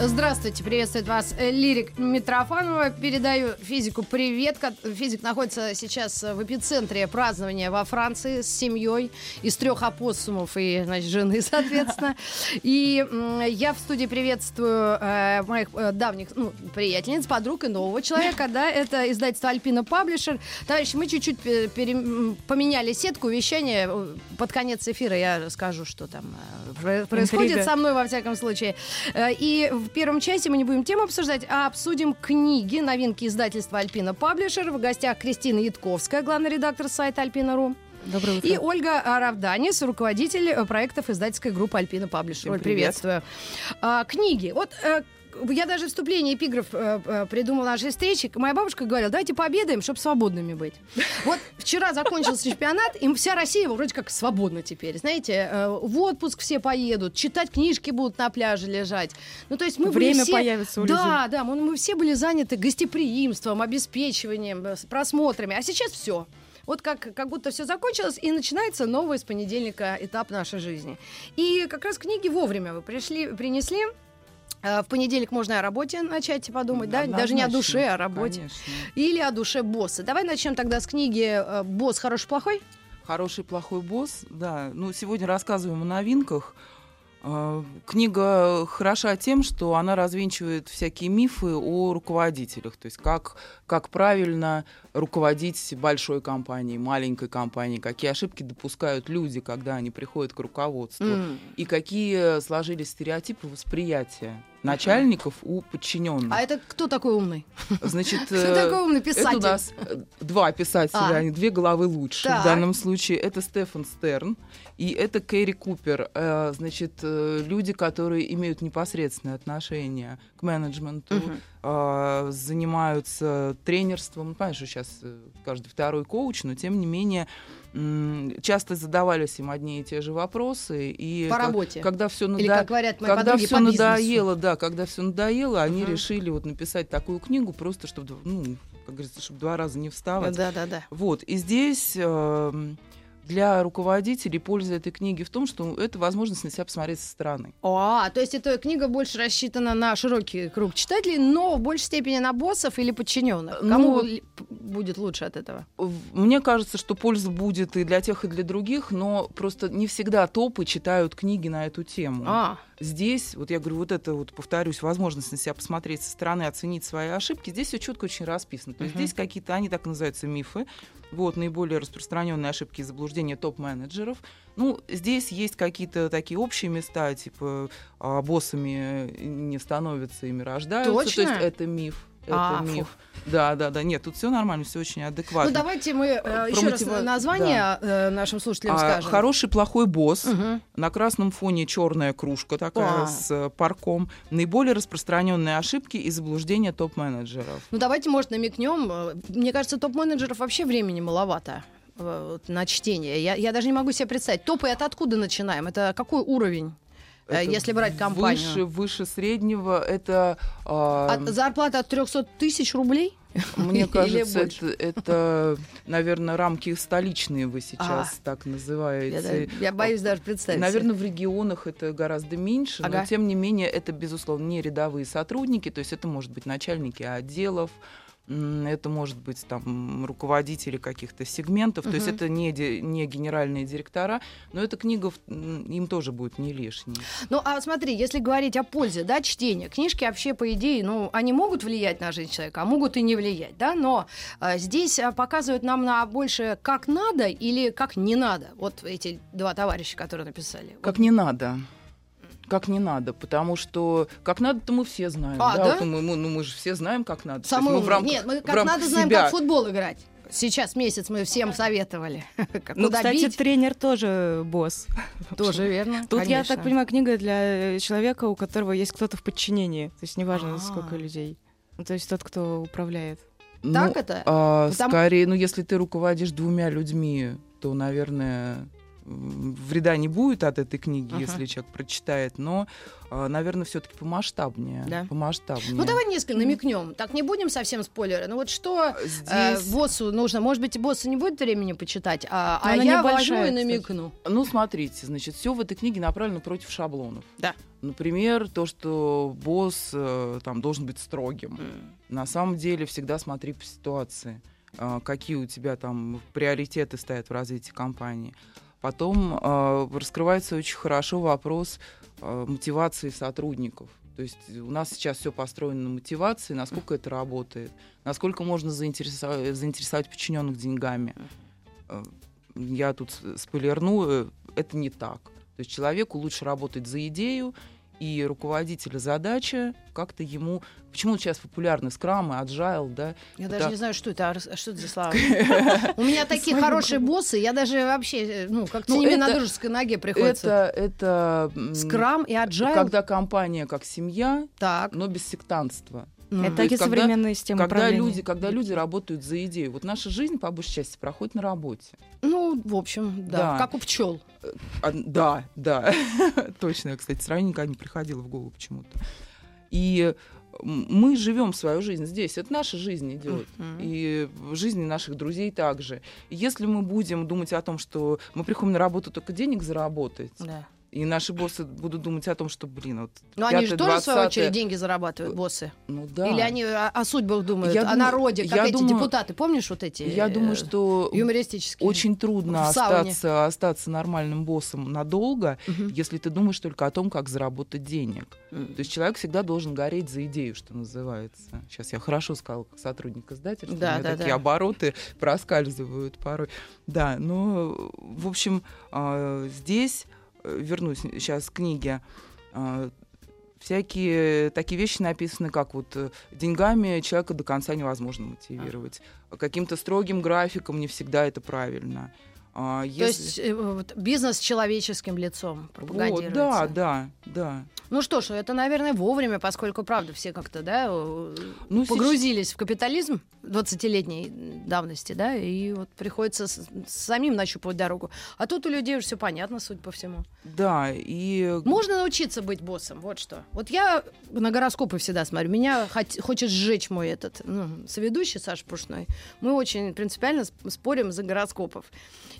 Здравствуйте, приветствует вас э, Лирик Митрофанова. Передаю физику привет. Физик находится сейчас в эпицентре празднования во Франции с семьей из трех опоссумов и значит, жены, соответственно. И я в студии приветствую э, моих э, давних ну, приятельниц, подруг и нового человека. Да, это издательство Альпина Паблишер. Товарищи, мы чуть-чуть пере- поменяли сетку вещания. Под конец эфира я расскажу, что там происходит Интрига. со мной, во всяком случае. И в первом часе мы не будем тему обсуждать, а обсудим книги, новинки издательства Альпина Паблишер. В гостях Кристина Ятковская, главный редактор сайта Альпина.ру. Доброе утро. И Ольга Равданис, руководитель э, проектов издательской группы Альпина Паблишер. Приветствую. А, книги. Вот э, я даже вступление эпиграф э, э, придумала нашей встречи. Моя бабушка говорила, давайте пообедаем, чтобы свободными быть. Вот вчера закончился чемпионат, и вся Россия вроде как свободна теперь. Знаете, э, в отпуск все поедут, читать книжки будут на пляже лежать. Ну, то есть мы Время все... появится у людей. Да, да, мы, мы все были заняты гостеприимством, обеспечиванием, э, просмотрами. А сейчас все. Вот как, как будто все закончилось, и начинается новый с понедельника этап нашей жизни. И как раз книги вовремя вы пришли, принесли. Э, в понедельник можно о работе начать подумать, да? Даже не о душе, а о работе. Конечно. Или о душе босса. Давай начнем тогда с книги э, «Босс хороший, плохой». Хороший, плохой босс, да. Ну, сегодня рассказываем о новинках. Э, книга хороша тем, что она развенчивает всякие мифы о руководителях, то есть как, как правильно руководить большой компанией, маленькой компанией, какие ошибки допускают люди, когда они приходят к руководству, mm. и какие сложились стереотипы восприятия начальников у подчиненных. А это кто такой умный? Значит, кто э, такой умный писатель? Это у нас э, два писателя, а. они две головы лучше так. в данном случае. Это Стефан Стерн и это Кэрри Купер. Э, значит, люди, которые имеют непосредственное отношение к менеджменту, угу. занимаются тренерством. Ну, понимаешь, что сейчас каждый второй коуч, но тем не менее часто задавались им одни и те же вопросы. И по как, работе. Когда все надо... Или, как говорят мои когда все надоело, да, когда все надоело, они uh решили вот написать такую книгу просто, чтобы, ну, как говорится, чтобы два раза не вставать. Да, да, да. Вот. И здесь э, для руководителей польза этой книги в том, что это возможность на себя посмотреть со стороны. А, то есть эта книга больше рассчитана на широкий круг читателей, но в большей степени на боссов или подчиненных. Кому ну, будет лучше от этого? Мне кажется, что польза будет и для тех, и для других, но просто не всегда топы читают книги на эту тему. А. Здесь, вот я говорю, вот это вот, повторюсь, возможность на себя посмотреть со стороны, оценить свои ошибки, здесь все четко очень расписано. То есть uh-huh. здесь какие-то, они так называются мифы, вот наиболее распространенные ошибки и заблуждения топ-менеджеров. Ну, здесь есть какие-то такие общие места, типа а, боссами не становятся, ими рождаются. Точно? То есть это миф это а, миф. Фу. Да, да, да. Нет, тут все нормально, все очень адекватно. Ну давайте мы э, еще мотива... раз название да. э, нашим слушателям а, скажем. Хороший плохой босс. Угу. На красном фоне черная кружка такая а. с э, парком. Наиболее распространенные ошибки и заблуждения топ-менеджеров. Ну давайте, может, намекнем. Э, мне кажется, топ-менеджеров вообще времени маловато э, на чтение. Я, я даже не могу себе представить. Топы это откуда начинаем? Это какой уровень? Э, если брать компанию. Выше, выше среднего это... Э, от, зарплата от 300 тысяч рублей? Мне кажется, это, это, наверное, рамки столичные вы сейчас а, так называете. Я, я боюсь даже представить. Наверное, в регионах это гораздо меньше, ага. но тем не менее это, безусловно, не рядовые сотрудники, то есть это может быть начальники отделов, это может быть там руководители каких-то сегментов, угу. то есть это не, не генеральные директора, но эта книга им тоже будет не лишней. Ну, а смотри, если говорить о пользе, да, чтения, книжки вообще, по идее, ну, они могут влиять на жизнь человека, а могут и не влиять, да, но а, здесь а, показывают нам на больше как надо или как не надо, вот эти два товарища, которые написали. Как вот. не надо как не надо, потому что как надо-то мы все знаем. А, да? да? Вот мы, мы, ну, мы же все знаем, как надо. Самый мы в рамках, Нет, мы как надо себя... знаем, как футбол играть. Сейчас месяц мы всем советовали. Ну, кстати, бить. тренер тоже босс. Тоже верно. Тут, конечно. я так понимаю, книга для человека, у которого есть кто-то в подчинении. То есть неважно, А-а-а. сколько людей. Ну, то есть тот, кто управляет. Ну, так это? А, Потому... Скорее, ну, если ты руководишь двумя людьми, то, наверное, вреда не будет от этой книги, Ага. если человек прочитает, но, наверное, все-таки помасштабнее. Да. Помасштабнее. Ну, давай несколько намекнем. Так не будем совсем спойлеры. Ну, вот что э, Здесь, боссу нужно? Может быть, боссу не будет времени почитать, а, Но а я возьму и кстати. намекну. ну, смотрите, значит, все в этой книге направлено против шаблонов. Да. Например, то, что босс э, там должен быть строгим. На самом деле всегда смотри по ситуации, а, какие у тебя там приоритеты стоят в развитии компании. Потом а, раскрывается очень хорошо вопрос а, мотивации сотрудников. То есть у нас сейчас все построено на мотивации, насколько это работает, насколько можно заинтересовать, заинтересовать подчиненных деньгами. Э, Я тут спойлерну, э, это не так. То есть человеку лучше работать за идею, и руководителя задача как-то ему... Почему сейчас популярны скрамы, agile, да? Я Да. даже не знаю, что это, а а что это за слова. У меня такие хорошие боссы, я даже вообще, э, ну, как-то Ну, с ними на дружеской ноге приходится. Это, Скрам и agile. когда компания как семья, но без сектантства. Мгм. Это такие когда- современные системы Когда управления. люди, когда люди работают за идею. Вот наша жизнь, по большей части, проходит на работе. Ну, в общем, да. Да. Как у пчел. А, да, да, точно, кстати, сравнение никогда не приходило в голову почему-то. И мы живем свою жизнь здесь, это наша жизнь идет. Мгм. И в жизни наших друзей также. И если мы будем думать о том, что мы приходим на работу только денег заработать, Да. И наши боссы будут думать о том, что, блин, вот Но они же тоже, в свою очередь, деньги зарабатывают, боссы. Ну да. Или они о, о судьбах думают, Я о думаю- народе, как я эти думаю- депутаты. Помнишь вот эти? Я э, думаю, что юмористические. очень трудно остаться, остаться нормальным боссом надолго, Мгм. если ты думаешь только о том, как заработать денег. М. То есть человек всегда должен гореть за идею, что называется. Сейчас я хорошо сказала, как сотрудник издательства. Да, у меня да, такие да. обороты проскальзывают порой. Да, но, в общем, а, здесь, э, вернусь сейчас к книге, а, всякие такие вещи написаны, как вот э, деньгами человека до конца невозможно мотивировать. Каким-то строгим графиком не всегда это правильно. А, То если- есть э, вот, бизнес с человеческим лицом Вот, пропагандируется. да, да, да. Ну что ж, это, наверное, вовремя, поскольку, правда, все как-то, да, э, Ну, погрузились в капитализм 20-летней давности, да, и вот приходится с- самим нащупывать дорогу. А тут у людей уже все понятно, судя по всему. Да, и Можно научиться быть боссом, вот что. Вот я на гороскопы всегда смотрю. Меня хот- хочет сжечь мой этот ну, соведущий Саша Пушной. Мы очень принципиально сп- спорим за гороскопов.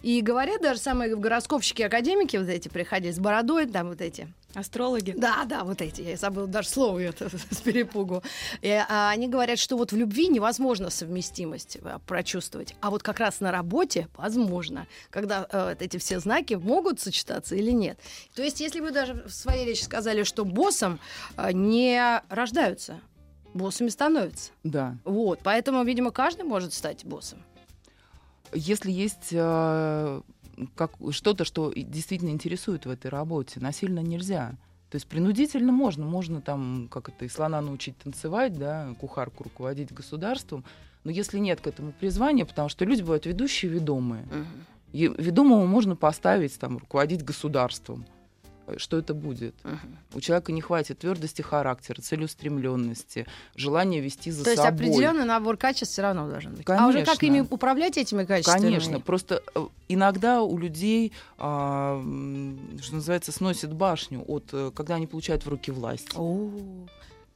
И говорят даже самые гороскопщики-академики вот эти приходили с бородой, там вот эти. Астрологи. Да, да, вот эти. Я забыла даже слово это с перепугу. И, а, они говорят, что вот в любви невозможно совместимость а, прочувствовать. А вот как раз на работе возможно. Когда э, вот эти все знаки могут сочетаться или нет. То есть, если вы даже в своей речи сказали, что боссом э, не рождаются, боссами становятся. да. Вот. Поэтому, видимо, каждый может стать боссом. Если есть э, как, что-то, что и действительно интересует в этой работе, насильно нельзя. То есть принудительно можно, можно там, как это, и слона научить танцевать, да, кухарку руководить государством, но если нет к этому призвания, потому что люди бывают ведущие, ведомые. И ведомого можно поставить, там, руководить государством. Что это будет? У человека не хватит твердости характера, целеустремленности, желания вести за То есть собой. определенный набор качеств все равно должен быть. А уже как Конечно. ими управлять этими качествами? Конечно, просто э, иногда у людей, а, что называется, сносит башню от, э, когда они получают в руки власть. О.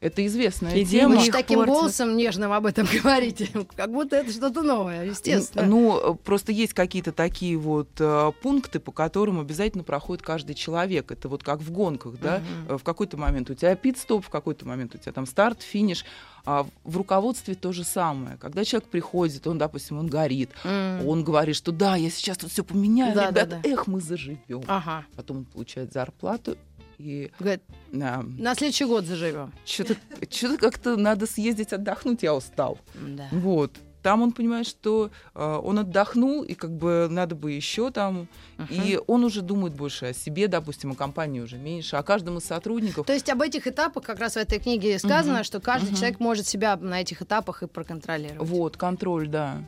Это известная И тема. Вы таким портят. голосом нежным об этом говорите, как будто это что-то новое, естественно. Ну, э, просто есть какие-то такие вот э, пункты, по которым обязательно проходит каждый человек. Это вот как в гонках, да? Э, В какой-то момент у тебя пит-стоп, в какой-то момент у тебя там старт, финиш. А в руководстве то же самое. Когда человек приходит, он, допустим, он горит, М. он говорит, что да, я сейчас тут все поменяю, Да, да, ребята, да. эх, мы заживем. Ага. Потом он получает зарплату и Говорит, а, на следующий год заживем. что-то, что-то как-то надо съездить отдохнуть, я устал. Да. Вот. Там он понимает, что э, он отдохнул, и как бы надо бы еще там. И он уже думает больше о себе, допустим, о компании уже меньше, о каждом из сотрудников. То есть об этих этапах как раз в этой книге сказано, Мгм. что каждый Мгм. человек может себя на этих этапах и проконтролировать. Вот, контроль, да.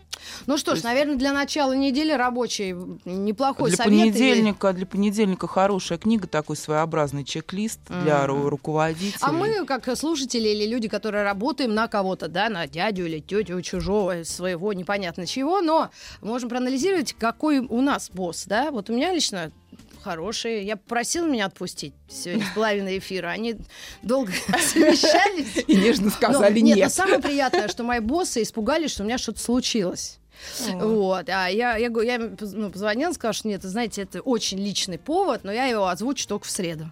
Ну что ж, есть- наверное, для начала недели рабочей неплохой для совет. или- понедельника, для понедельника хорошая книга, такой своеобразный чек-лист для ру- руководителей. А мы, как слушатели или люди, которые работаем на кого-то, да, на дядю или тетю чужого, своего, непонятно чего, но можем проанализировать, какой у нас босс, да. Вот у меня лично хорошие. Я попросила меня отпустить сегодня с половиной эфира. Они долго совещались. И нежно Но- сказали нет, нет. но самое приятное, что мои боссы испугались, что у меня что-то случилось. Вот, а я, я, говорю- я ну, позвонила, сказала, что нет, знаете, это очень личный повод, но я его озвучу только в среду.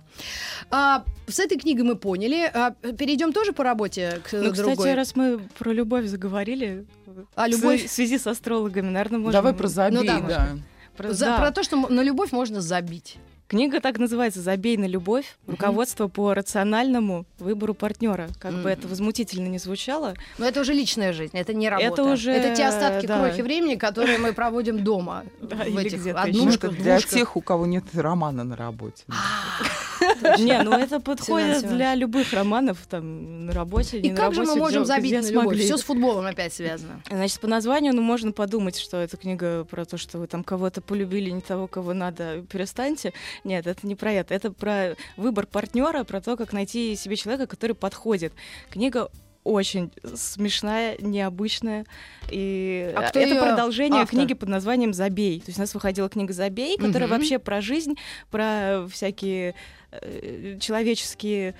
А, с этой книгой мы поняли. А, перейдем тоже по работе к Ну, другой. кстати, раз мы про любовь заговорили, А в любовь? в связи с астрологами, наверное, можно... Давай про забей, Ну да, да. Про- За- да. Про то, что на любовь можно забить. Книга так называется «Забей на любовь. Руководство по рациональному выбору партнера». Как бы Мгм. это возмутительно не звучало. Но это уже личная жизнь, это не работа. Это уже, Это те остатки да. крохи времени, которые мы проводим дома. Да, в этих Ну, однушках, для тех, у кого нет романа на работе. Не, ну это подходит для любых романов, там, на работе, И не как же мы можем забить на любовь? Все с футболом опять связано. Значит, по названию, ну, можно подумать, что это книга про то, что вы там кого-то полюбили, не того, кого надо, перестаньте. Нет, это не про это. Это про выбор партнера, про то, как найти себе человека, который подходит. Книга очень смешная, необычная. И А кто это продолжение автор? книги под названием «Забей». То есть у нас выходила книга «Забей», которая Мгм. вообще про жизнь, про всякие э, человеческие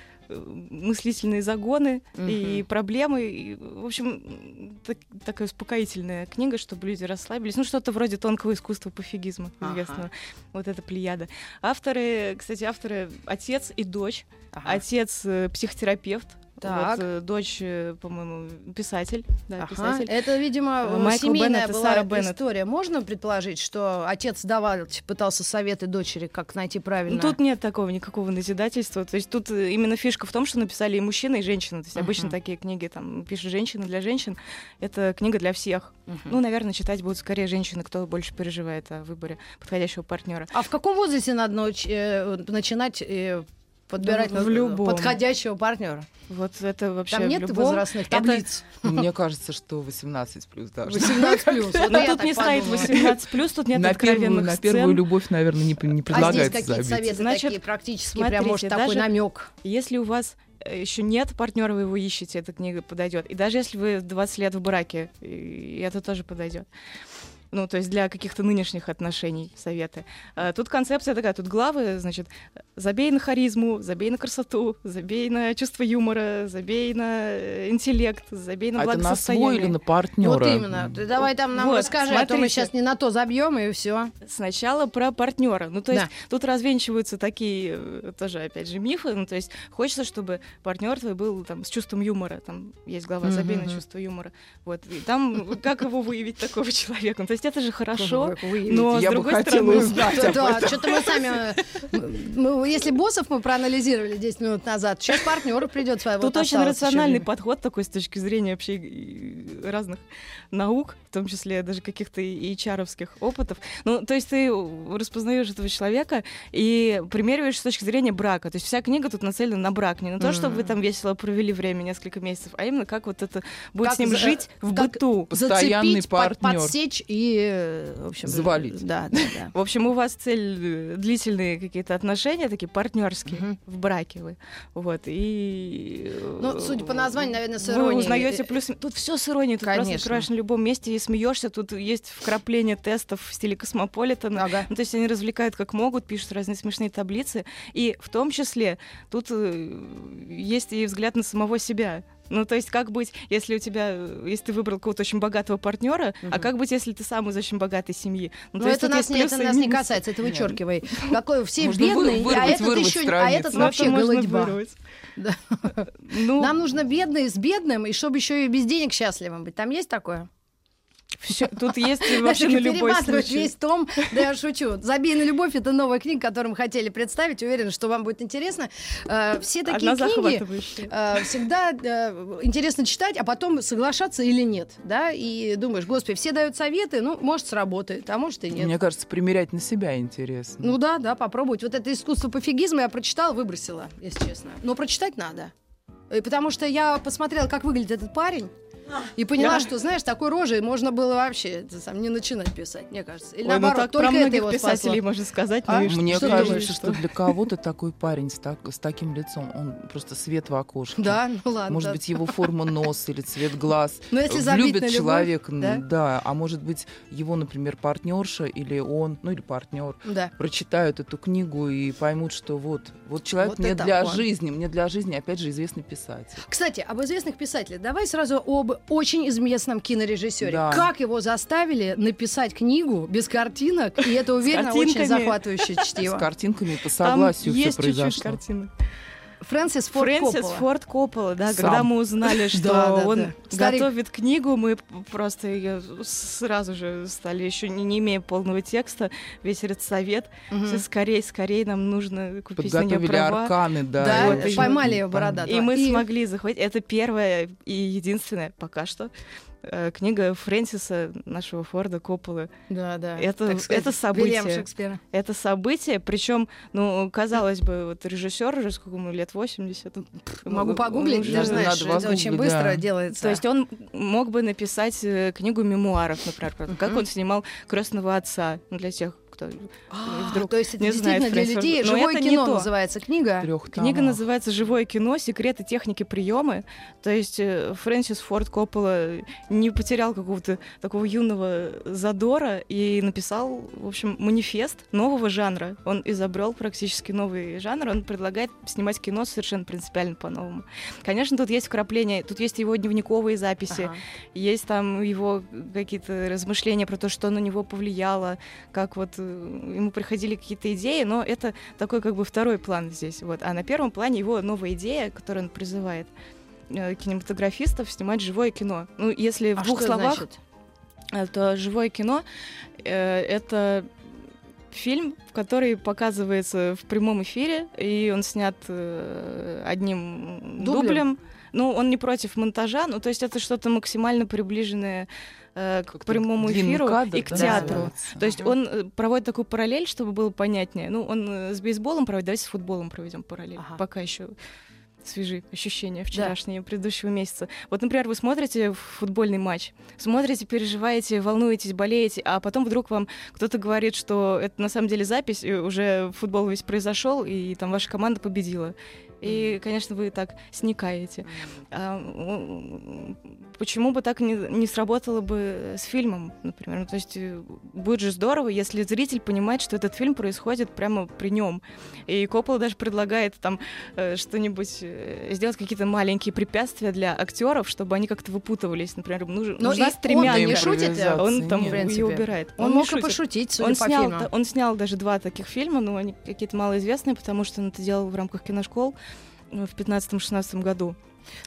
мыслительные загоны и Мгм. проблемы. И, в общем, так- такая успокоительная книга, чтобы люди расслабились. Ну, что-то вроде тонкого искусства пофигизма Ага. известного. Вот это плеяда. Авторы, кстати, авторы отец и дочь. Ага. Отец э, психотерапевт. Так. Вот, э, дочь, э, по-моему, писатель. Да, Ага, писатель. Это, видимо, Э, Майкл семейная Беннет была Сара Беннет. история. Можно предположить, что отец давал, пытался советы дочери, как найти правильно? Ну, тут нет такого никакого назидательства. То есть тут именно фишка в том, что написали и мужчина, и женщина. То есть обычно Мгм. такие книги там пишет женщина для женщин. Это книга для всех. Мгм. Ну, наверное, читать будут скорее женщины, кто больше переживает о выборе подходящего партнера. А в каком возрасте надо э, начинать подбирать Да в на- любом. подходящего партнера? Вот это вообще Там нет любом- возрастных таблиц. Мне кажется, что 18 плюс даже. 18 плюс. Ну, я тут не стоит подумала. 18 плюс, тут нет откровенных на первую любовь, наверное, не, А здесь предлагается какие-то забить. советы Значит, такие практически, прям может такой намек. Если у вас еще нет партнера, вы его ищете, эта книга подойдет. И даже если вы 20 лет в браке, и это тоже подойдет. Ну, то есть для каких-то нынешних отношений советы. А, Тут концепция такая, тут главы, значит, забей на харизму, забей на красоту, забей на чувство юмора, забей на э, интеллект, забей на А это на благосостояние. свой или на партнера? Вот именно. Ты давай там нам Вот, расскажи, а то мы смотрите. сейчас не на то забьем и все. Сначала про партнера. Ну, то есть Да. тут развенчиваются такие э, тоже, опять же, мифы. Ну, то есть хочется, чтобы партнер твой был там с чувством юмора. Там есть глава «Забей на чувство юмора». Вот. И там как его выявить такого человека? Ну, то есть это же хорошо, но Я с бы другой хотела стороны... узнать об Да, этом. что-то мы сами... э, мы- если боссов мы проанализировали 10 минут назад, сейчас партнеров придется. Тут очень рациональный подход такой с точки зрения вообще и разных наук, в том числе даже каких-то и HR-овских опытов. Ну, то есть ты распознаешь этого человека и примериваешь с точки зрения брака. То есть вся книга тут нацелена на брак. Не на то, чтобы вы там весело провели время несколько месяцев, а именно как вот это будет Как с ним за- жить в как быту. Постоянный Зацепить, под- партнер. подсечь и, э, в общем... Завалить. Да, да, да. В общем, у вас цель э, длительные какие-то отношения, такие партнерские, Мгм. в браке вы. Вот. И... э, Ну, судя по названию, наверное, с Вы иронией. узнаете плюс... Тут все с иронией, тут Конечно. просто откроешь на любом месте и смеешься. Тут есть вкрапление тестов в стиле космополитена. Ага. Ну, то есть они развлекают как могут, пишут разные смешные таблицы. И в том числе тут э, есть и взгляд на самого себя. Ну, то есть, как быть, если у тебя, э, если ты выбрал какого-то очень богатого партнера, а Мгм. как быть, если ты сам из очень богатой семьи? Ну, Но то есть это нас, есть не, это нас не касается, это вычеркивай. Какой все Можно вы- бедные, а вырвать, этот вырвать еще, а страницу. этот Ну, это вообще можно голодьба. Да. Ну, Нам нужно бедные с бедным, и чтобы еще и без денег счастливым быть. Там есть такое? Всё- тут есть вообще на любой случай. весь том. Да я шучу. «Забей на любовь» — это новая книга, которую мы хотели представить. Уверена, что вам будет интересно. Э, Все такие Одна книги э, всегда э, интересно читать, а потом соглашаться или нет. Да? И думаешь, господи, все дают советы, ну, может, сработает, а может и нет. Мне кажется, примерять на себя интересно. Ну да, да, попробовать. Вот это искусство пофигизма я прочитала, выбросила, если честно. Но прочитать надо. Потому что я посмотрела, как выглядит этот парень. И поняла, что, знаешь, такой рожей можно было вообще сам, не начинать писать, мне кажется. Или Ой, ну наоборот, так только про это его спасло. писателей можно сказать. А? ну что- Мне что кажется, думаешь, что для кого-то такой парень с, так- с таким лицом, он просто свет в окошке. Да, ну ладно. Может да. быть, его форма носа или цвет глаз. Но если Влюбит на любовь, человек, да? да? а может быть, его, например, партнерша или он, ну или партнер, Да. прочитают эту книгу и поймут, что вот, вот человек Вот мне для он. жизни, мне для жизни, опять же, известный писатель. Кстати, об известных писателях. Давай сразу об очень известном кинорежиссере. Да. Как его заставили написать книгу без картинок, и это уверенно очень захватывающее С чтиво. картинками по согласию все есть чуть-чуть произошло. картинок. Фрэнсис Форд Фрэнсис Коппола. Форд Коппола, да, Сам. когда мы узнали, что Да, да, он да. Старик. готовит книгу, мы просто ее сразу же стали, еще не, не имея полного текста, весь этот совет, Мгм. все скорее, скорее нам нужно купить на нее Подготовили права. арканы, да. Да, и вот поймали ее бородатого. И мы И- смогли захватить. Это первая и единственная пока что книга Фрэнсиса, нашего Форда Копполы. Да, да. Это- так сказать, это событие. Вильям Шекспира. Это событие, причем, ну, казалось бы, вот режиссер уже сколько ему лет 80. Могу погуглить, уже- ты же знаешь, это очень погуглить, быстро да. делается. То есть он мог бы написать э, книгу мемуаров, например, как он снимал крестного отца. Ну, для тех, кто А, вдруг то есть это не знает для людей. Но живое кино называется книга. Трёх Книга называется «Живое кино. Секреты техники приемы». То есть э, Фрэнсис Форд Коппола не потерял какого-то такого юного задора и написал, в общем, манифест нового жанра. Он изобрел практически новый жанр. Он предлагает снимать кино совершенно принципиально по-новому. Конечно, тут есть вкрапления, тут есть его дневниковые записи, Ага. есть там его какие-то размышления про то, что на него повлияло, как вот э, ему приходили какие-то идеи, но это такой как бы второй план здесь. Вот. А на первом плане его новая идея, которую он призывает э, кинематографистов снимать живое кино. Ну, если в А двух что словах, значит? э, то живое кино э, это фильм, который показывается в прямом эфире, и он снят э, одним Дублем? дублем. Ну, он не против монтажа, ну, то есть это что-то максимально приближенное э, к прямому эфиру кадр, и к да, театру. называется. То есть он э, проводит такую параллель, чтобы было понятнее. Ну, он э, с бейсболом проводит, давайте с футболом проведем параллель. Ага. Пока еще свежи ощущения вчерашнего предыдущего месяца. Вот, например, вы смотрите футбольный матч, смотрите, переживаете, волнуетесь, болеете, а потом вдруг вам кто-то говорит, что это на самом деле запись, и уже футбол весь произошел, и там ваша команда победила. И, конечно, вы так сникаете. А, почему бы так не, не сработало бы с фильмом, например? Ну, то есть э, будет же здорово, если зритель понимает, что этот фильм происходит прямо при нем. И Коппола даже предлагает там э, что-нибудь э, сделать какие-то маленькие препятствия для актеров, чтобы они как-то выпутывались. Например, нуж- Но нужна и он-то стремянка. не шутит, Он там в ее убирает. Он, не мог и шутит. пошутить, судя Он по снял, фильму. он снял даже два таких фильма, но они какие-то малоизвестные, потому что он это делал в рамках киношкол ну, в 15-16 году.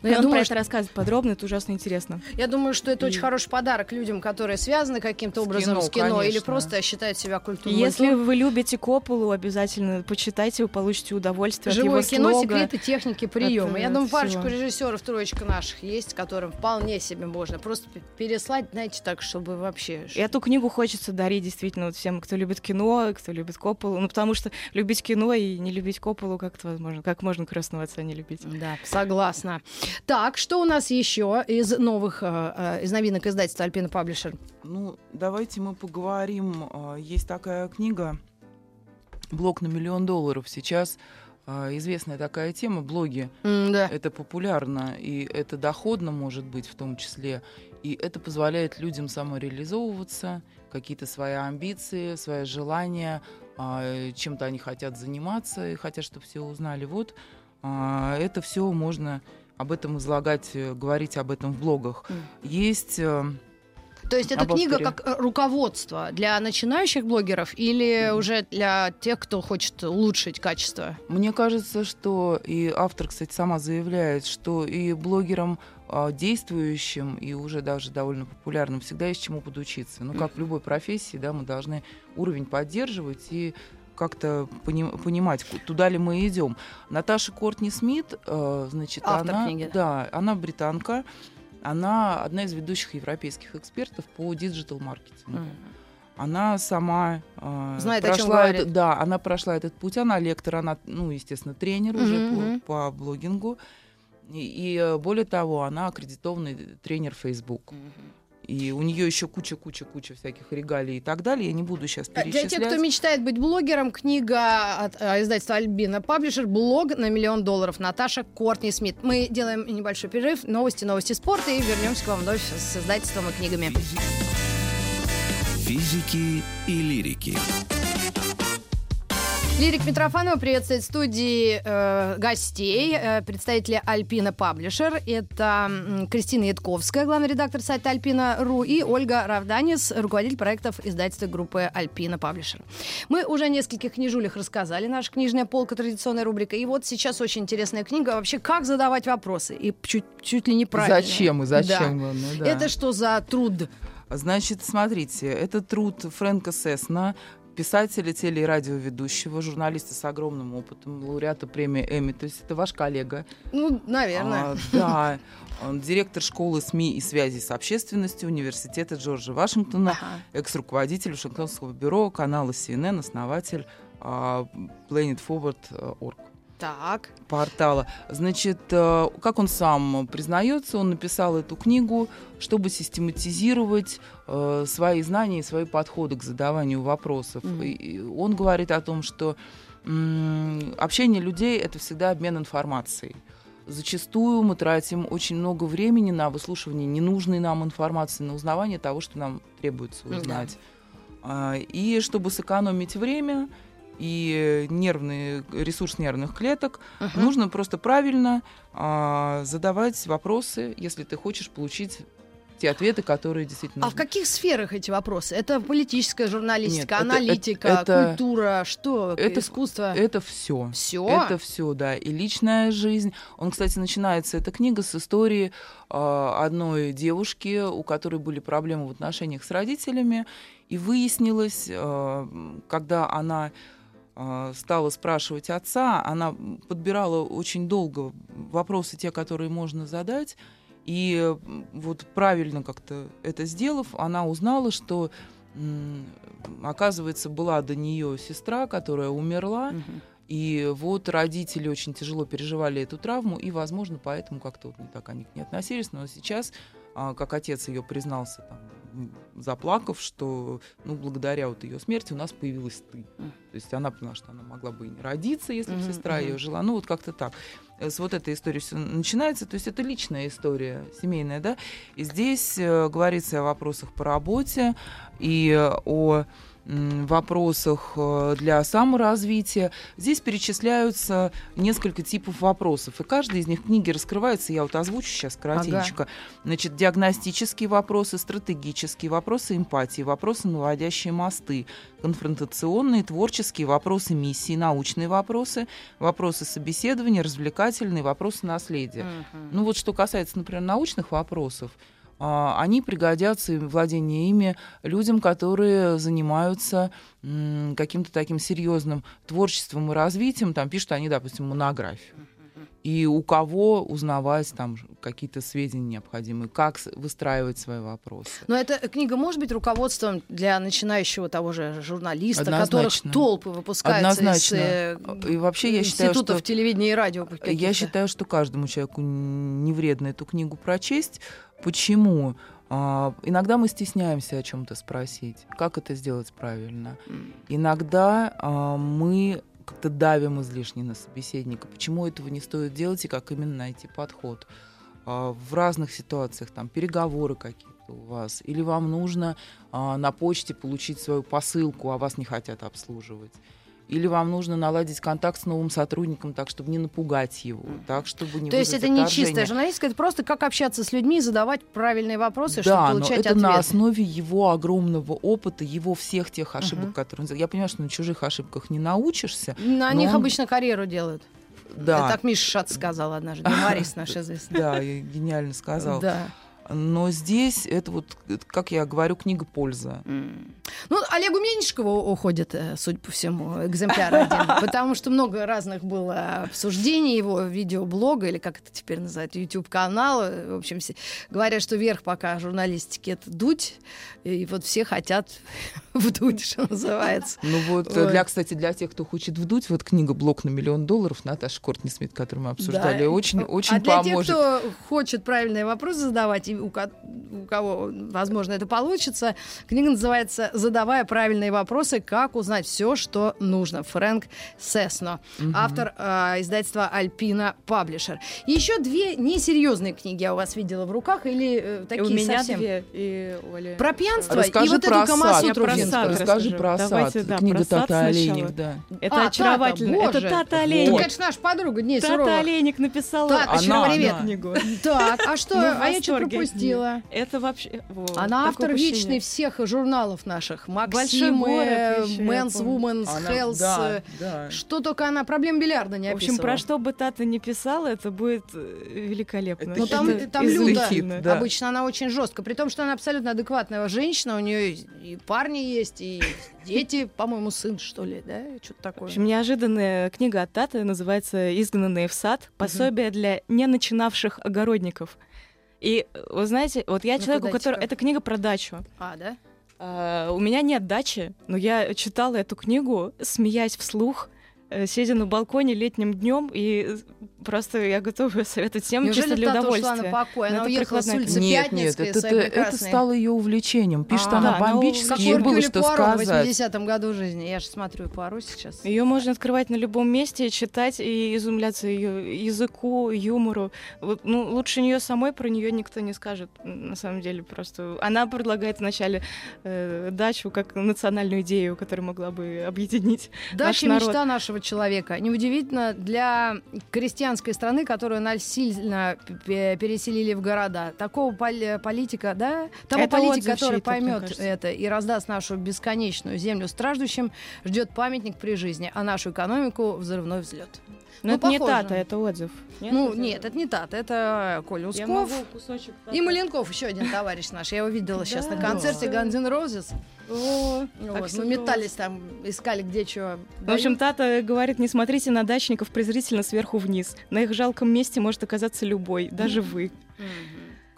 Но я он думаю, про что- это рассказывает подробно, это ужасно интересно. Я думаю, что это И- очень хороший подарок людям, которые связаны каким-то образом кино, с кино или конечно. просто считают себя культурой. Если вы любите Копполу, обязательно почитайте, вы получите удовольствие Живое от его кино, слога. секреты техники приема. от, Я э, думаю, парочку режиссеров троечка наших есть, которым вполне себе можно просто переслать, знаете, так, чтобы вообще. Эту книгу хочется дарить действительно вот всем, кто любит кино, кто любит Копполу. Ну, потому что любить кино и не любить Копполу как-то возможно. Как можно крестного отца не любить? Да, согласна. Так, что у нас еще из новых, э, э, из новинок издательства Альпина Паблишер? Ну, давайте мы поговорим. А, Есть такая книга «Блог на миллион долларов». Сейчас известная такая тема, блоги. да. Это популярно, и это доходно, может быть, в том числе. И это позволяет людям самореализовываться, какие-то свои амбиции, свои желания, чем-то они хотят заниматься и хотят, чтобы все узнали. Вот это все можно об этом излагать, э, говорить об этом в блогах. Мгм. Есть э, То есть это об книга как э, руководство для начинающих блогеров или уже для тех, кто хочет улучшить качество? Мне кажется, что и автор, кстати, сама заявляет, что и блогерам а, действующим и уже даже довольно популярным всегда есть чему подучиться. Ну, как в любой профессии, да, мы должны уровень поддерживать и как-то пони- понимать, туда ли мы идем. Наташа Кортни Смит, э, значит, Автор она, книги. да, она британка, она одна из ведущих европейских экспертов по диджитал-маркетингу. Она сама э, Знает, о чем прошла этот- да, она прошла этот путь. Она лектор, она, ну, естественно, тренер уже Мгм, по, по блогингу. И, и, э, более того, она аккредитованный тренер Facebook. И у нее еще куча-куча-куча всяких регалий и так далее. Я не буду сейчас А перечислять. Для тех, кто мечтает быть блогером, книга от э, издательства Альбина Паблишер «Блог на миллион долларов» Наташа Кортни Смит. Мы делаем небольшой перерыв, новости, новости спорта и вернемся к вам вновь с издательством и книгами. Физики и лирики. Лирик Митрофанова приветствует в студии э, гостей, э, представителя Альпина Паблишер. Это Кристина Ядковская, главный редактор сайта Альпина.ру, и Ольга Равданис, руководитель проектов издательства группы Альпина Паблишер. Мы уже о нескольких книжулях рассказали, наша книжная полка, традиционная рубрика. И вот сейчас очень интересная книга вообще «Как задавать вопросы». И чуть, чуть ли не правильно. Зачем и зачем? главное, да. Это что за труд? Значит, смотрите, это труд Фрэнка Сесна, писателя, теле- и радиоведущего, журналиста с огромным опытом, лауреата премии Эмми. То есть это ваш коллега. Ну, наверное. А, да. Он директор школы СМИ и связи с общественностью Университета Джорджа Вашингтона, Ага. экс-руководитель Вашингтонского бюро, канала CNN, основатель а, planetforward.org Так. портала. Значит, э, как он сам признается, он написал эту книгу, чтобы систематизировать э, свои знания и свои подходы к задаванию вопросов. Мгм. И- он говорит о том, что общение людей это всегда обмен информацией. Зачастую мы тратим очень много времени на выслушивание ненужной нам информации, на узнавание того, что нам требуется Да. узнать. А, И чтобы сэкономить время и нервный ресурс нервных клеток, Мгм. нужно просто правильно а, задавать вопросы, если ты хочешь получить те ответы, которые действительно А в каких сферах эти вопросы? Это политическая журналистика, Нет, это- аналитика, это- это- культура, что? это- искусство? Это все. Все? Это все, да. И личная жизнь. Он, кстати, начинается, эта книга, с истории а, одной девушки, у которой были проблемы в отношениях с родителями. И выяснилось, м, когда она стала спрашивать отца, она подбирала очень долго вопросы, те, которые можно задать. И вот правильно как-то это сделав, она узнала, что оказывается, была до нее сестра, которая умерла, и вот родители очень тяжело переживали эту травму, и, возможно, поэтому как-то вот не так они к ней относились. Но сейчас, как отец ее признался, там, заплакав, что ну, благодаря вот ее смерти у нас появилась ты. То есть она поняла, что она могла бы и не родиться, если бы сестра ее жила. Ну, вот как-то так. Э, С вот этой истории все начинается. То есть это личная история, семейная, да. И здесь э, говорится о вопросах по работе и о вопросах э, для саморазвития. Здесь перечисляются несколько типов вопросов, и каждый из них в книге раскрывается, я вот озвучу сейчас коротенько. Значит, диагностические вопросы, стратегические вопросы эмпатии, вопросы, наводящие мосты, конфронтационные, творческие вопросы миссии, научные вопросы, вопросы собеседования, развлекательные, вопросы наследия. Мгм. Ну вот что касается, например, научных вопросов, они пригодятся и владение ими людям, которые занимаются каким-то таким серьезным творчеством и развитием, там пишут они, допустим, монографию. И у кого узнавать там какие-то сведения необходимые, как выстраивать свои вопросы. Но эта книга может быть руководством для начинающего того же журналиста, Однозначно. которых толпы выпускаются Однозначно. из э, И вообще я считаю, институтов что телевидения и радио. Я считаю, что каждому человеку не вредно эту книгу прочесть. Почему? А, иногда мы стесняемся о чем-то спросить. Как это сделать правильно? Иногда а, мы как-то давим излишне на собеседника. Почему этого не стоит делать и как именно найти подход? А, в разных ситуациях, там, переговоры какие-то у вас, или вам нужно а, на почте получить свою посылку, а вас не хотят обслуживать. Или вам нужно наладить контакт с новым сотрудником так, чтобы не напугать его, так, чтобы не То есть это не отторжение. чистая журналистика, это просто как общаться с людьми, задавать правильные вопросы, чтобы Да, но получать это ответы. на основе его огромного опыта, его всех тех ошибок, Мгм. которые он. Я понимаю, что на чужих ошибках не научишься. На но них он- обычно карьеру делают. Да, Так Миша Шац сказал однажды, юморист наш известный. да, гениально сказал. Да. Но здесь это вот, э, как я говорю, книга польза. Ну, Олегу Меньшикову уходит, э, судя по всему, экземпляр один, потому что много разных было обсуждений его видеоблога, или как это теперь называют, YouTube-канала. В общем, говорят, что верх пока журналистики — это дуть, и вот все хотят вдуть, что называется. Ну вот, Ой. для, кстати, для тех, кто хочет вдуть, вот книга «Блок на миллион долларов» Наташи Кортни-Смит, которую мы обсуждали, Да. очень, очень а для поможет. тех, кто хочет правильные вопросы задавать, и у, ко- у кого, возможно, это получится, книга называется «Задавая правильные вопросы. Как узнать все, что нужно». Фрэнк Сесно, автор э, издательства «Альпина Паблишер». Еще две несерьезные книги я у вас видела в руках, или э, И такие у меня совсем... две, и у Оли. Про пьянство Расскажи и вот про эту. Камасутру Расскажи про Давайте, да, Книга про сад Тата. Олейник, да. Это А, очаровательно. Тата, это. Тата Ты, Олейник. конечно, наша подруга, не Тата. Олейник написала Тата, Она, привет. она. книгу. Так, а что? В а я что восторге. Пропустила? Это вообще... во, Она автор вечный всех журналов наших. Большой Максим. Women's, Она- Health. да, э, да. Что только она проблем бильярда не В общем, про что бы Тата не писала, это будет э, великолепно. Это Ну там, Это там люто. изумительно. Да. Обычно она очень жестко. При том, что она абсолютно адекватная женщина. У нее и парни есть, и дети, по-моему, сын, что ли, да? Что-то В такое. общем, неожиданная книга от Таты называется «Изгнанные в сад. Пособие для не начинавших огородников». И э, вы знаете, вот я Ну-ка, человек, у которого... Это книга про дачу. А, да? А, у меня нет дачи, но я читала эту книгу, смеясь вслух, сидя на балконе летним днем, и э, просто я готова советовать всем чисто Неужели для Тата ушла удовольствия. на покой? Она это уехала с улицы Нет, нет, это, это, это стало ее увлечением. Пишет А, она да, ну, бомбически, ей было что Пуаро в сказать. 80-м году жизни. Я же смотрю Пуаро сейчас. Ее можно открывать на любом месте, читать и изумляться ее языку, юмору. Ну, лучше нее самой про нее никто не скажет. На самом деле, просто она предлагает вначале э, дачу как национальную идею, которая могла бы объединить. Дача народ. мечта нашего человека. Неудивительно для крестьянской страны, которую насильно п- переселили в города. Такого пол- политика, да? Того Это политика, который поймет это и раздаст нашу бесконечную землю страждущим, ждет памятник при жизни, а нашу экономику взрывной взлет. Но Ну, это не похоже. тата, это отзыв. ну, это- нет, это не тат, это Коля Я Усков. могу кусочек И Маленков, еще один товарищ наш. Я его видела сейчас на концерте Guns N' Roses. О, Вот, мы метались там, искали, где что. В общем, Тата говорит, не смотрите на дачников презрительно сверху вниз. На их жалком месте может оказаться любой, даже вы.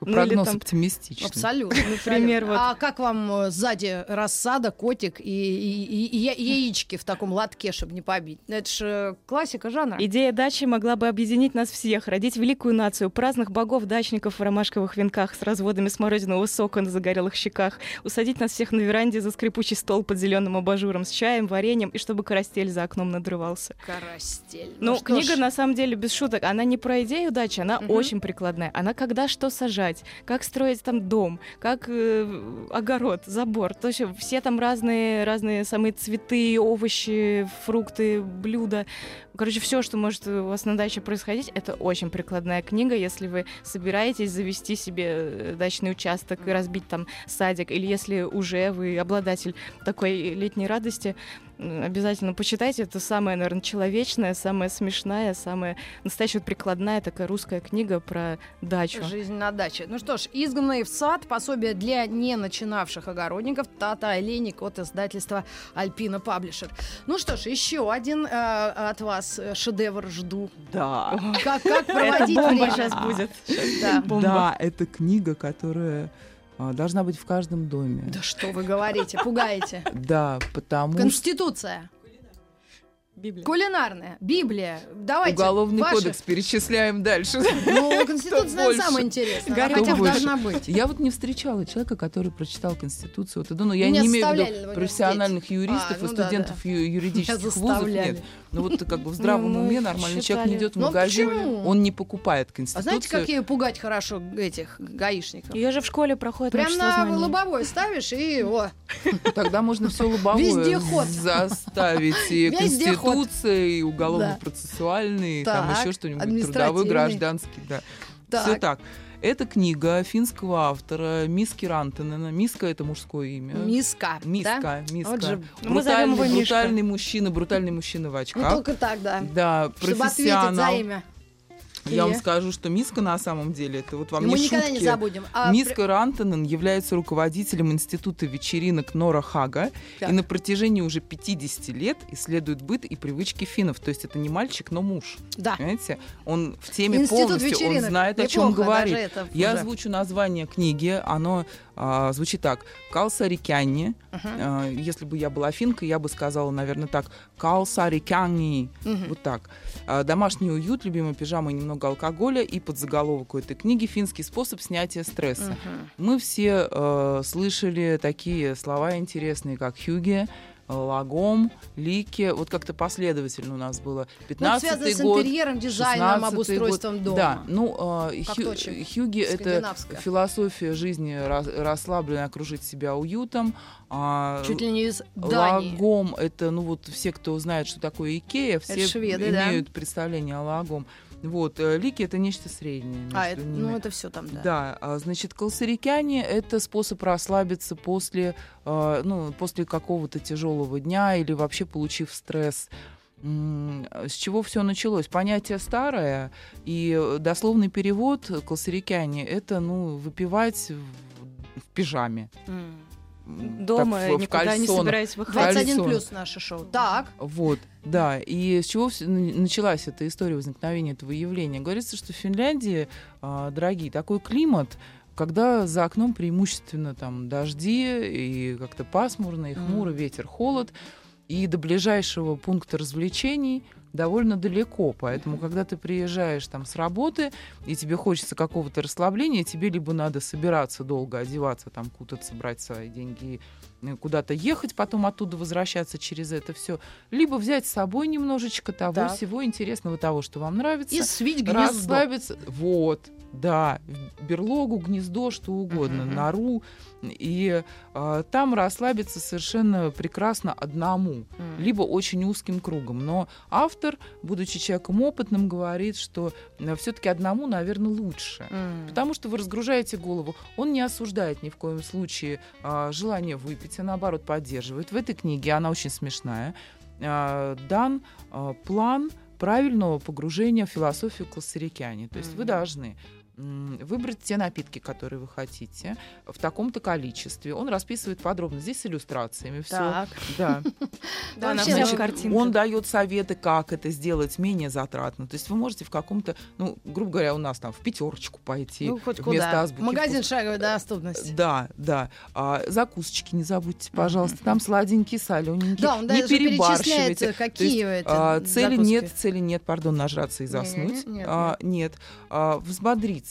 Ну, или Прогноз там- оптимистичный. Абсолютно. Например, абсолютно. вот. А как вам э, сзади рассада, котик и, и- и- и яички в таком лотке, чтобы не побить? Это же классика жанра. Идея дачи могла бы объединить нас всех, родить великую нацию, праздных богов-дачников в ромашковых венках с разводами смородинового сока на загорелых щеках, усадить нас всех на веранде за скрипучий стол под зеленым абажуром с чаем, вареньем и чтобы карастель за окном надрывался. Карастель. Ну, что книга ж, на самом деле без шуток. Она не про идею дачи, она Мгм. очень прикладная. Она когда что сажать, как строить там дом, как э, огород, забор. То есть все там разные, разные самые цветы, овощи, фрукты, блюда. Короче, все, что может у вас на даче происходить, это очень прикладная книга, если вы собираетесь завести себе э, дачный участок и разбить там садик, или если уже вы обладатель такой летней радости, обязательно почитайте. Это самая, наверное, человечная, самая смешная, самая настоящая вот прикладная такая русская книга про дачу. Жизнь на даче. Ну что ж, изгнанные в сад, пособие для не начинавших огородников, Тата Олейник от издательства Альпина Паблишер. Ну что ж, еще один э, от вас э, шедевр жду. Да. Как, как Это проводить бомба время? сейчас будет. Да. Бомба. Да, это книга, которая а, должна быть в каждом доме. Да что вы говорите, пугаете. Да, потому что Конституция, Библия. кулинарная, Библия. Давайте. уголовный ваши- кодекс перечисляем дальше. Ну, Конституция, наверное, интересное. Гарри Она хотя бы должна быть. Я вот не встречала человека, который прочитал Конституцию. Вот, ну, я не имею в виду профессиональных юристов А, ну и да, студентов юридических вузов. Нет. Ну вот как бы в здравом Ну, уме нормальный человек не считали. идет в Ну, магазин, почему? он не покупает А Конституцию. знаете, как ей пугать хорошо этих гаишников? Ее же в школе проходит Прям на знаний. лобовой ставишь и о, Тогда можно все лобовое заставить. И. Конституция, и уголовно-процессуальный, там еще что-нибудь, трудовой, гражданский, да. Так. Все так. Это книга финского автора Миски Рантенена. Миска — это мужское имя. миска. да? Миска, Миска. Вот же. Ну, мы зовем брутальный, его брутальный мужчина, брутальный мужчина в Ну, очках. только так, да. Да, Чтобы ответить за профессионал. Имя. Я вам скажу, что Миска на самом деле, это вот вам Мы не никогда не шутки. забудем. А Миска Рантонен является руководителем Института вечеринок Нора Хага Так. и на протяжении уже 50 лет исследует быт и привычки финнов. То есть это не мальчик, но муж. Да. Понимаете? Он в теме Институт полностью, вечеринок. он знает, о чем Неплохо, говорит. Я уже. озвучу название книги. Оно а, звучит так. Калсарикянни. Мгм. А, если бы я была финкой, я бы сказала, наверное, так. Калсарикянни. Мгм. Вот так. А, Домашний уют, любимая пижама и немного алкоголя. И подзаголовок у этой книги «Финский способ снятия стресса». Мгм. Мы все э, слышали такие слова интересные, как «хюге», «лагом», «лики». Вот как-то последовательно у нас было. Ну, это 15 связано с год, интерьером, дизайном, 16-й обустройством год. дома. Да, ну, э, хю-. Хьюги — это философия жизни рас- расслабленно окружить себя уютом. а Чуть ли не из Дании. Лагом — это, ну вот все, кто знает, что такое Икея, все шведы, да. имеют представление о лагом. Вот, э, лики — это нечто среднее А, это, ними. ну это все там, да. Да, а, значит, колсарикяне — это способ расслабиться после, э, ну, после какого-то тяжелого дня или вообще получив стресс. С чего все началось? Понятие старое, и дословный перевод колсарикяне — это, ну, выпивать в, в пижаме. М. Дома так, никуда не кальсонах. собираюсь выходить. 21 Кальсон. плюс наше шоу. Так. Вот, да. И с чего началась эта история возникновения этого явления? Говорится, что в Финляндии, а, дорогие, такой климат, когда за окном преимущественно там дожди и как-то пасмурно, и хмуро, ветер, холод, и до ближайшего пункта развлечений довольно далеко. Поэтому, когда ты приезжаешь там с работы, и тебе хочется какого-то расслабления, тебе либо надо собираться долго, одеваться, там, кутаться, брать свои деньги куда-то ехать, потом оттуда возвращаться через это все, либо взять с собой немножечко того Так. всего интересного, того, что вам нравится, И свить гнездо. расслабиться. Вот, да, берлогу, гнездо, что угодно, Мгм. нору. И а, там расслабиться совершенно прекрасно одному, М. либо очень узким кругом. Но автор, будучи человеком опытным, говорит, что все-таки одному, наверное, лучше. М. Потому что вы разгружаете голову. Он не осуждает ни в коем случае а, желание выпить, а наоборот поддерживает. В этой книге, она очень смешная, а, дан а, план правильного погружения в философию классерикяне. То есть вы Мгм. должны выбрать те напитки, которые вы хотите, в таком-то количестве. Он расписывает подробно. Здесь с иллюстрациями все. Так. Да. Да, Вообще, значит. Он дает советы, как это сделать менее затратно. То есть вы можете в каком-то, ну, грубо говоря, у нас там в пятерочку пойти Ну, хоть вместо куда. азбуки. Магазин шаговой доступности. Да, да. А, закусочки не забудьте, пожалуйста. Там сладенькие, солененькие. Да, он не даже перебарщивайте. какие есть, эти а, цели закуски. нет, цели нет, пардон, нажраться и заснуть. нет, А, нет. А,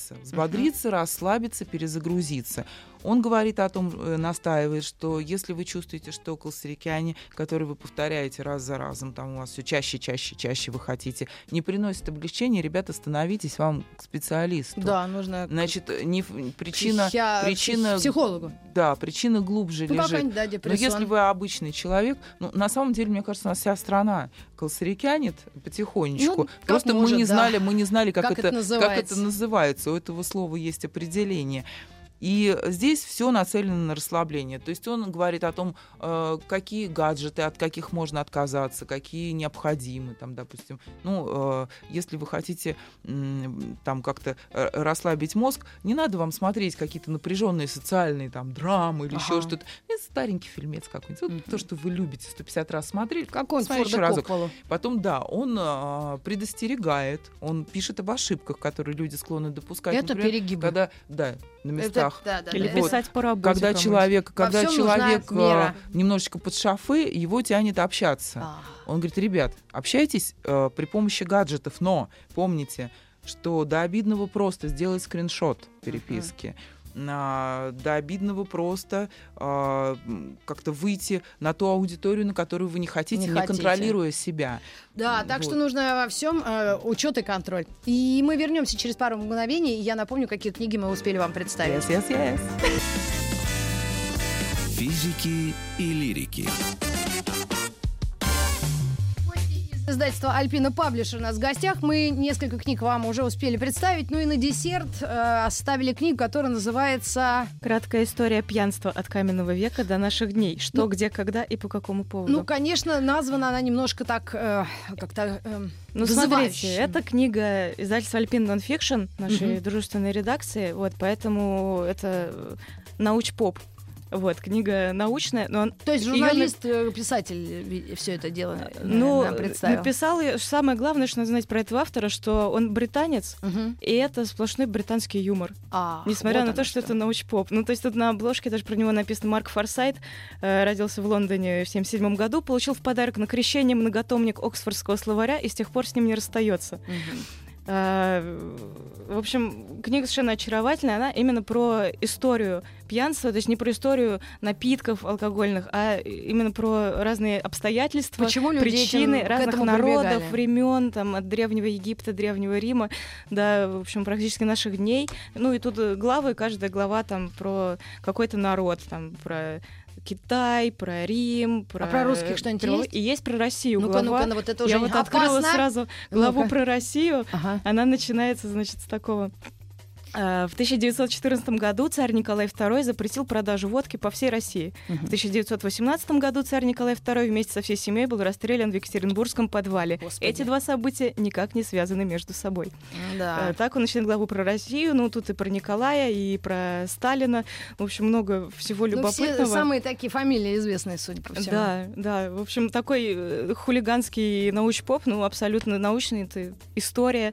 взбодриться. Взбодриться, расслабиться, перезагрузиться. Он говорит о том, э, настаивает, что если вы чувствуете, что колсарикяне, которые вы повторяете раз за разом, там у вас все чаще, чаще, чаще вы хотите, не приносит облегчения, ребята, становитесь вам к специалисту. Да, нужно Значит, не, ф- причина, психия- причина, психологу. да, причина глубже Ну, лежит. да, Но депрессон. если вы обычный человек, ну, на самом деле, мне кажется, у нас вся страна колсарикянет потихонечку. Ну, Просто мы может, не да. знали, мы не знали, как, Как это, это как это называется. У этого слова есть определение. И здесь все нацелено на расслабление. То есть он говорит о том, э, какие гаджеты, от каких можно отказаться, какие необходимы, там, допустим. Ну, э, если вы хотите там как-то э, расслабить мозг, не надо вам смотреть какие-то напряженные социальные там драмы или еще Ага. что-то. Это старенький фильмец какой-нибудь. Вот то, что вы любите 150 раз смотреть. Какой-нибудь Смотри еще разок. Потом, да, он предостерегает, он пишет об ошибках, которые люди склонны допускать. Это Например, перегибы. когда, да, на Это- местах. да, да, Или да. Вот. писать по работе. Когда человек, когда человек а, немножечко под шафы, его тянет общаться. А, Он говорит, ребят, общайтесь э, при помощи гаджетов, но помните, что до обидного просто сделать скриншот переписки. А, до обидного просто а, как-то выйти на ту аудиторию, на которую вы не хотите, Не не, хотите. контролируя себя. Да, так Вот. что нужно во всем учет и контроль. И мы вернемся через пару мгновений. и Я напомню, какие книги мы успели вам представить. Yes, yes, yes. Физики и лирики. Из издательства Альпина Паблишер у нас в гостях. Мы несколько книг вам уже успели представить. Ну и на десерт э, оставили книгу, которая называется... Краткая история пьянства от каменного века до наших дней. Что, Ну, где, когда и по какому поводу. Ну, конечно, названа она немножко так, э, как-то э, Ну, смотрите, это книга издательства Alpine Nonfiction, нашей Мгм. дружественной редакции, вот, поэтому это науч-поп. Вот, книга научная, но он- То есть её на- журналист, э, писатель все это дело э, ну, нам представил. написал, самое главное, что надо знать про этого автора, что он британец, Мгм. и это сплошной британский юмор. Ах, Несмотря вот на то, оно что это научпоп. Ну, то есть тут на обложке даже про него написано Марк Форсайт, э, родился в Лондоне в 77 году, получил в подарок на крещение многотомник Оксфордского словаря и с тех пор с ним не расстается. Мгм. Э, В общем, книга совершенно очаровательная. Она именно про историю пьянства, то есть не про историю напитков алкогольных, а именно про разные обстоятельства, Почему люди причины разных народов, прибегали? времен, там, от Древнего Египта, Древнего Рима, до, в общем, практически наших дней. Ну и тут главы, каждая глава там про какой-то народ, там, про Китай, про Рим, про... А про русских что-нибудь есть? И есть про Россию Ну-ка, глава. ну-ка, ну вот это уже Я вот открыла сразу главу Ну-ка. про Россию. Ага. Она начинается, значит, с такого. Э, В 1914 году царь Николай II запретил продажу водки по всей России. В 1918 году царь Николай II вместе со всей семьей был расстрелян в Екатеринбургском подвале. Господи. Эти два события никак не связаны между собой. Да. Э, Так он начинает главу про Россию, ну тут и про Николая, и про Сталина. В общем, много всего Ну, все любопытного. самые такие фамилии известные, судя по всему. Да, да. В общем, такой э, хулиганский научпоп, ну, абсолютно научный, это история.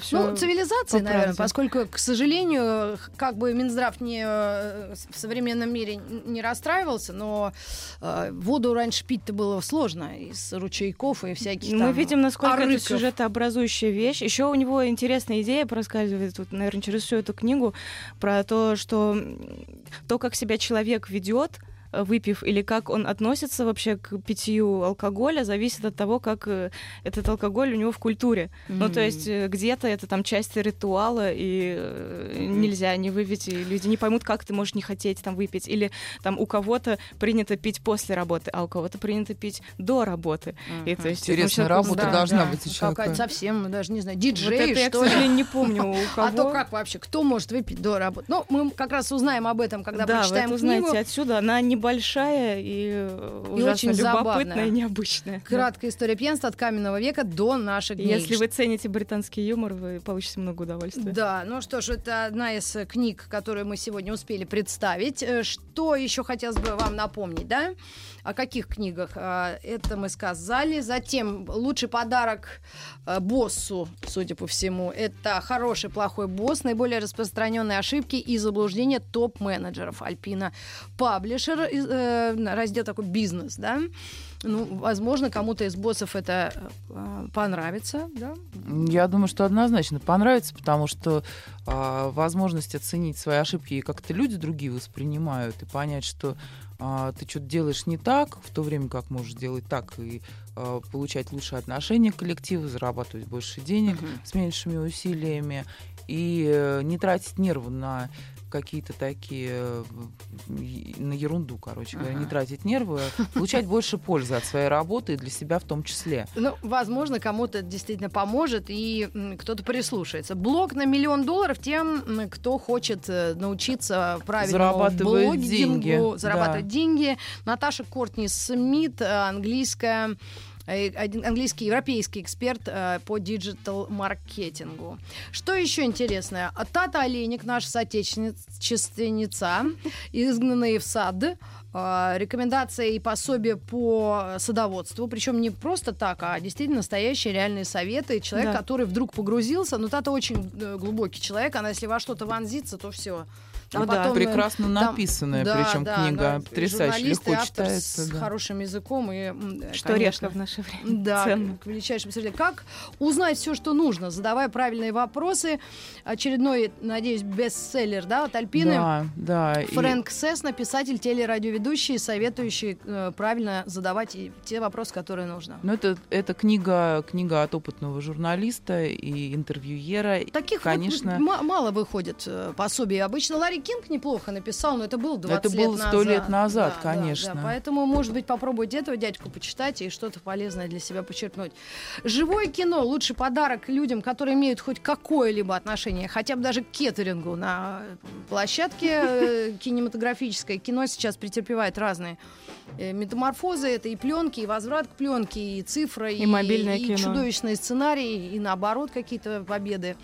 Все Ну, цивилизации, по наверное, поскольку, к сожалению, как бы Минздрав не, э, в современном мире не расстраивался, но э, воду раньше пить-то было сложно из ручейков и всяких Мы там видим, насколько арыков. это сюжетообразующая вещь. Еще у него интересная идея проскальзывает, тут, наверное, через всю эту книгу, про то, что то, как себя человек ведет, э, выпив, или как он относится вообще к питью алкоголя, зависит от того, как э, этот алкоголь у него в культуре. Ну, то есть э, где-то это там часть ритуала, и э, нельзя не выпить, и люди не поймут, как ты можешь не хотеть там выпить. Или там у кого-то принято пить после работы, а у кого-то принято пить до работы. И, то есть, Интересная человеку работа да, должна да, быть у человека. Какая-то совсем, даже не знаю, Вот диджей, это я, к что ли? сожалению, не помню у кого. А то как вообще, кто может выпить до работы? Ну, мы как раз узнаем об этом, когда да, вы прочитаем это книгу. узнаете отсюда. Она небольшая и, э, ужасно очень любопытная забавная. и необычная. Краткая история пьянства от каменного века до наших Да. дней. Если вы цените британский юмор, вы получите много удовольствия. Да, ну что ж, это одна из э, книг, которую мы сегодня успели представить. Э, Что еще хотелось бы вам напомнить, да? О каких книгах? А, Это мы сказали. Затем лучший подарок э, боссу, судя по всему, это хороший, плохой босс, наиболее распространенные ошибки и заблуждения топ-менеджеров Альпина Паблишер, э, раздел такой бизнес, да? Ну, возможно, кому-то из боссов это э, понравится, да? Я думаю, что однозначно понравится, потому что а, возможность оценить свои ошибки и как-то люди другие воспринимают, и понять, что а, ты что-то делаешь не так, в то время как можешь делать так и а, получать лучшие отношения к коллективу, зарабатывать больше денег с меньшими усилиями и э, не тратить нервы на какие-то такие э, на ерунду, короче говоря, не Ага. тратить нервы, а получать больше пользы от своей работы и для себя в том числе. Ну, возможно, кому-то это действительно поможет, и кто-то прислушается. Блог на миллион долларов тем, кто хочет э, научиться правильному Зарабатывать блогингу, деньги, зарабатывать да. деньги. Наташа Кортни Смит, э, английская один английский европейский эксперт э, по диджитал-маркетингу. Что еще интересное? Тата Олейник, наша соотечественница, изгнанные в сад, э, рекомендации и пособия по садоводству. Причем не просто так, а действительно настоящие реальные советы. Человек, Да. который вдруг погрузился, ну Тата очень э, глубокий человек, она если во что-то вонзится, то все. Ну да, прекрасно написанная, да, причем да, книга она потрясающе и легко читается. с да. хорошим языком и м, Что конечно, редко в наше время. да, ценно. к величайшему сожалению. Как узнать все, что нужно, задавая правильные вопросы. Очередной, надеюсь, бестселлер, да, от Альпины. Да, да. и- Фрэнк Сесна, писатель, телерадиоведущий. ведущий, советующий э, правильно задавать и те вопросы, которые нужно. Ну, это, это книга, книга от опытного журналиста и интервьюера. Таких конечно, вот мало выходит э, пособий. Обычно Ларри Кинг неплохо написал, но это было 20 Это было лет 100 назад. лет назад, Да, да, конечно. да. Поэтому, может быть, попробуйте этого дядьку почитать и что-то полезное для себя почерпнуть. Живое кино – лучший подарок людям, которые имеют хоть какое-либо отношение, хотя бы даже к кеттерингу на площадке э, кинематографической. Кино сейчас претерпевает разные э, метаморфозы. Это и пленки, и возврат к пленке, и цифра, И мобильное и кино. чудовищные сценарии, и наоборот какие-то победы.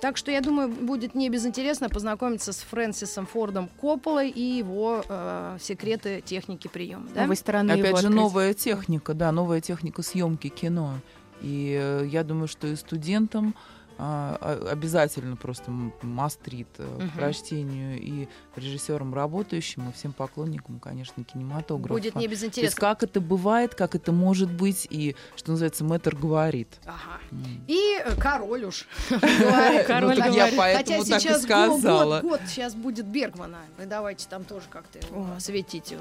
Так что я думаю, будет не безинтересно познакомиться с Фрэнсисом Фордом Копполой и его э, секреты техники приема. Да? Новой стороны его Опять же, открыть. новая техника, да, новая техника съемки кино. И э, я думаю, что и студентам а, а, обязательно просто мастрит Мгм. к прочтению и режиссерам работающим, и всем поклонникам, конечно, кинематографа. Будет не То есть безинтересно. как это бывает, как это может быть, и, что называется, мэтр говорит. Ага. М. И э, король уж. говорит. Король Ну, так говорит. я поэтому Хотя так и сейчас год- сейчас будет Бергмана. Вы давайте там тоже как-то его осветите.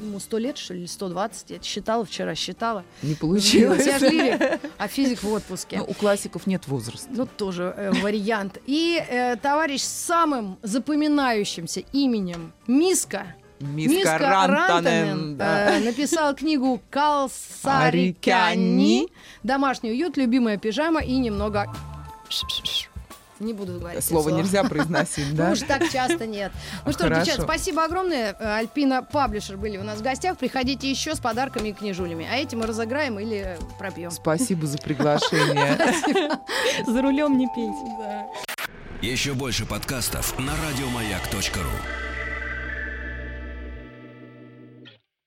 Ему сто лет, что ли, или 120? Я считала вчера, считала. Не получилось. Я же лирик, а физик в отпуске. Ну, у классиков нет возраста. Ну, тоже э, вариант. И э, товарищ с самым запоминающимся именем Миска, Миска Рантанен. да. э, написал книгу «Калсарикяни». Домашний уют, любимая пижама и немного... Не буду говорить. Слово нельзя произносить, да? уж так часто нет. Ну что ж, девчат, спасибо огромное. Э, Альпина Паблишер были у нас в гостях. Приходите еще с подарками и книжулями. А эти мы разыграем или пропьем. Спасибо за приглашение. За рулем не пейте. Еще больше подкастов на радиомаяк.ру.